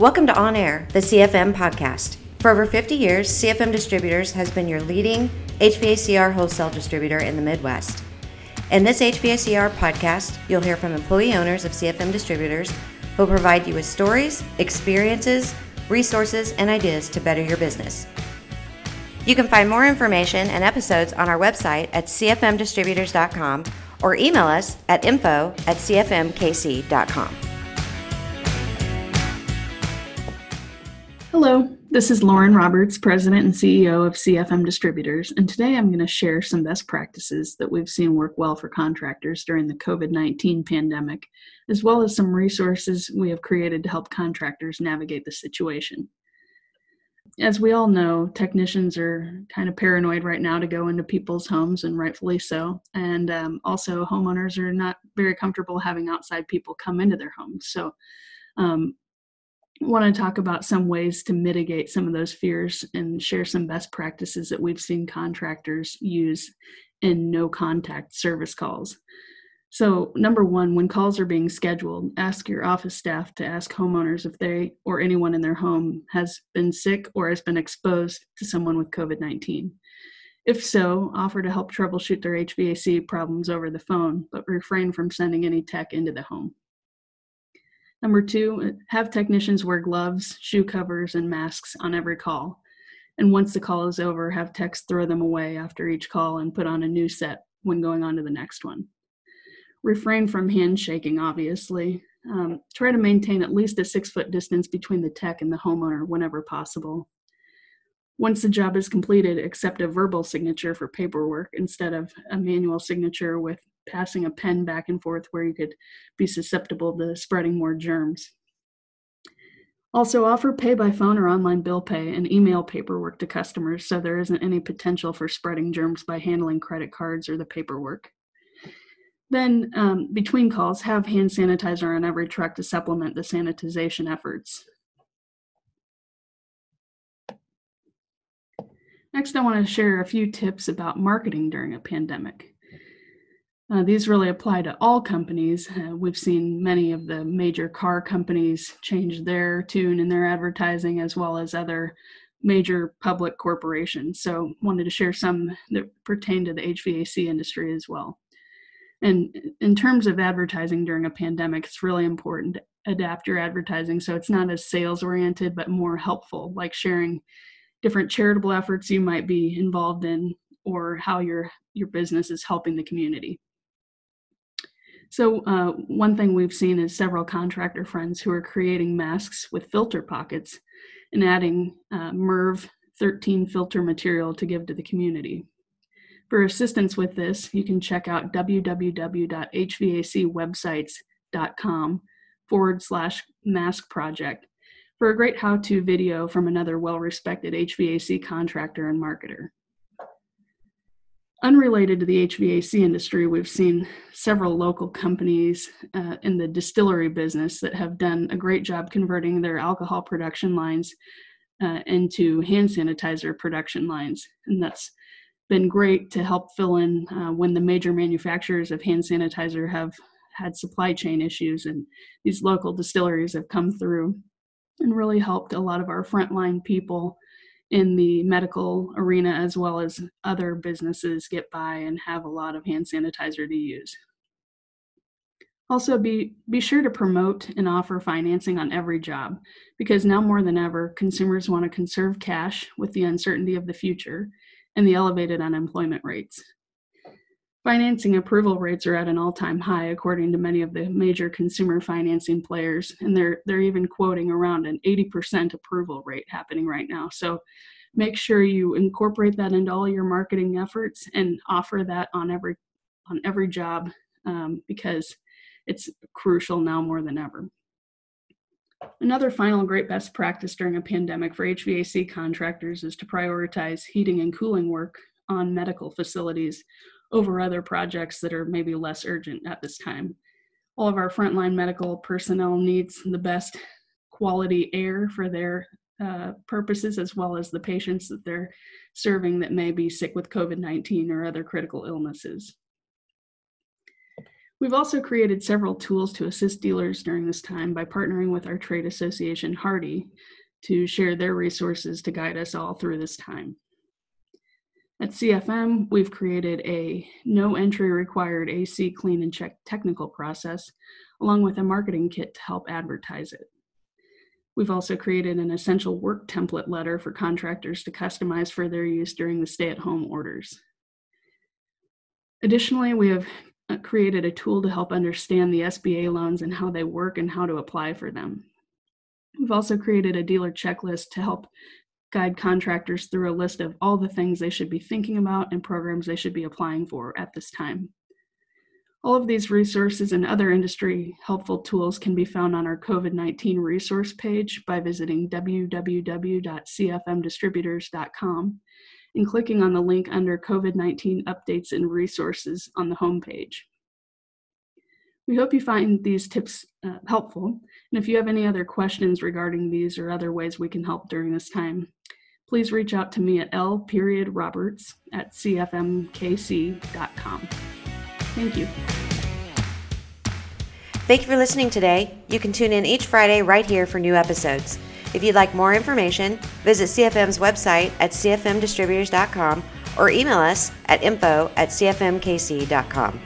Welcome to On Air, the CFM podcast. For over 50 years, CFM Distributors has been your leading HVACR wholesale distributor in the Midwest. In this HVACR podcast, you'll hear from employee owners of CFM Distributors who will provide you with stories, experiences, resources, and ideas to better your business. You can find more information and episodes on our website at cfmdistributors.com or email us at info at cfmkc.com. Hello, this is Lauren Roberts, President and CEO of CFM Distributors, and today I'm going to share some best practices that we've seen work well for contractors during the COVID 19 pandemic, as well as some resources we have created to help contractors navigate the situation. As we all know, technicians are kind of paranoid right now to go into people's homes, and rightfully so. And um, also, homeowners are not very comfortable having outside people come into their homes. So, um, want to talk about some ways to mitigate some of those fears and share some best practices that we've seen contractors use in no contact service calls. So, number one, when calls are being scheduled, ask your office staff to ask homeowners if they or anyone in their home has been sick or has been exposed to someone with COVID 19. If so, offer to help troubleshoot their HVAC problems over the phone, but refrain from sending any tech into the home. Number two, have technicians wear gloves, shoe covers, and masks on every call. And once the call is over, have techs throw them away after each call and put on a new set when going on to the next one. Refrain from handshaking, obviously. Um, try to maintain at least a six foot distance between the tech and the homeowner whenever possible. Once the job is completed, accept a verbal signature for paperwork instead of a manual signature with passing a pen back and forth where you could be susceptible to spreading more germs. Also, offer pay by phone or online bill pay and email paperwork to customers so there isn't any potential for spreading germs by handling credit cards or the paperwork. Then, um, between calls, have hand sanitizer on every truck to supplement the sanitization efforts. Next, I want to share a few tips about marketing during a pandemic. Uh, these really apply to all companies. Uh, we've seen many of the major car companies change their tune in their advertising, as well as other major public corporations. So, wanted to share some that pertain to the HVAC industry as well. And in terms of advertising during a pandemic, it's really important to adapt your advertising so it's not as sales oriented, but more helpful, like sharing different charitable efforts you might be involved in or how your your business is helping the community. So, uh, one thing we've seen is several contractor friends who are creating masks with filter pockets and adding uh, MERV 13 filter material to give to the community. For assistance with this, you can check out www.hvacwebsites.com forward slash mask project for a great how to video from another well respected HVAC contractor and marketer. Unrelated to the HVAC industry, we've seen several local companies uh, in the distillery business that have done a great job converting their alcohol production lines uh, into hand sanitizer production lines. And that's been great to help fill in uh, when the major manufacturers of hand sanitizer have had supply chain issues. And these local distilleries have come through and really helped a lot of our frontline people in the medical arena as well as other businesses get by and have a lot of hand sanitizer to use. Also, be, be sure to promote and offer financing on every job because now more than ever, consumers want to conserve cash with the uncertainty of the future and the elevated unemployment rates. Financing approval rates are at an all-time high according to many of the major consumer financing players and they're they're even quoting around an 80% approval rate happening right now. So make sure you incorporate that into all your marketing efforts and offer that on every on every job um, because it's crucial now more than ever. Another final great best practice during a pandemic for HVAC contractors is to prioritize heating and cooling work on medical facilities over other projects that are maybe less urgent at this time. All of our frontline medical personnel needs the best quality air for their uh, purposes as well as the patients that they're serving that may be sick with COVID 19 or other critical illnesses. We've also created several tools to assist dealers during this time by partnering with our trade association, HARDI, to share their resources to guide us all through this time. At CFM, we've created a no entry required AC clean and check technical process, along with a marketing kit to help advertise it. We've also created an essential work template letter for contractors to customize for their use during the stay at home orders. Additionally, we have uh, created a tool to help understand the SBA loans and how they work and how to apply for them. We've also created a dealer checklist to help guide contractors through a list of all the things they should be thinking about and programs they should be applying for at this time. All of these resources and other industry helpful tools can be found on our COVID 19 resource page by visiting www.cfmdistributors.com and clicking on the link under COVID 19 updates and resources on the homepage. We hope you find these tips uh, helpful. And if you have any other questions regarding these or other ways we can help during this time, please reach out to me at L period Roberts at CFMKC.com. Thank you. Thank you for listening today. You can tune in each Friday right here for new episodes. If you'd like more information, visit CFM's website at cfmdistributors.com or email us at info at cfmkc.com.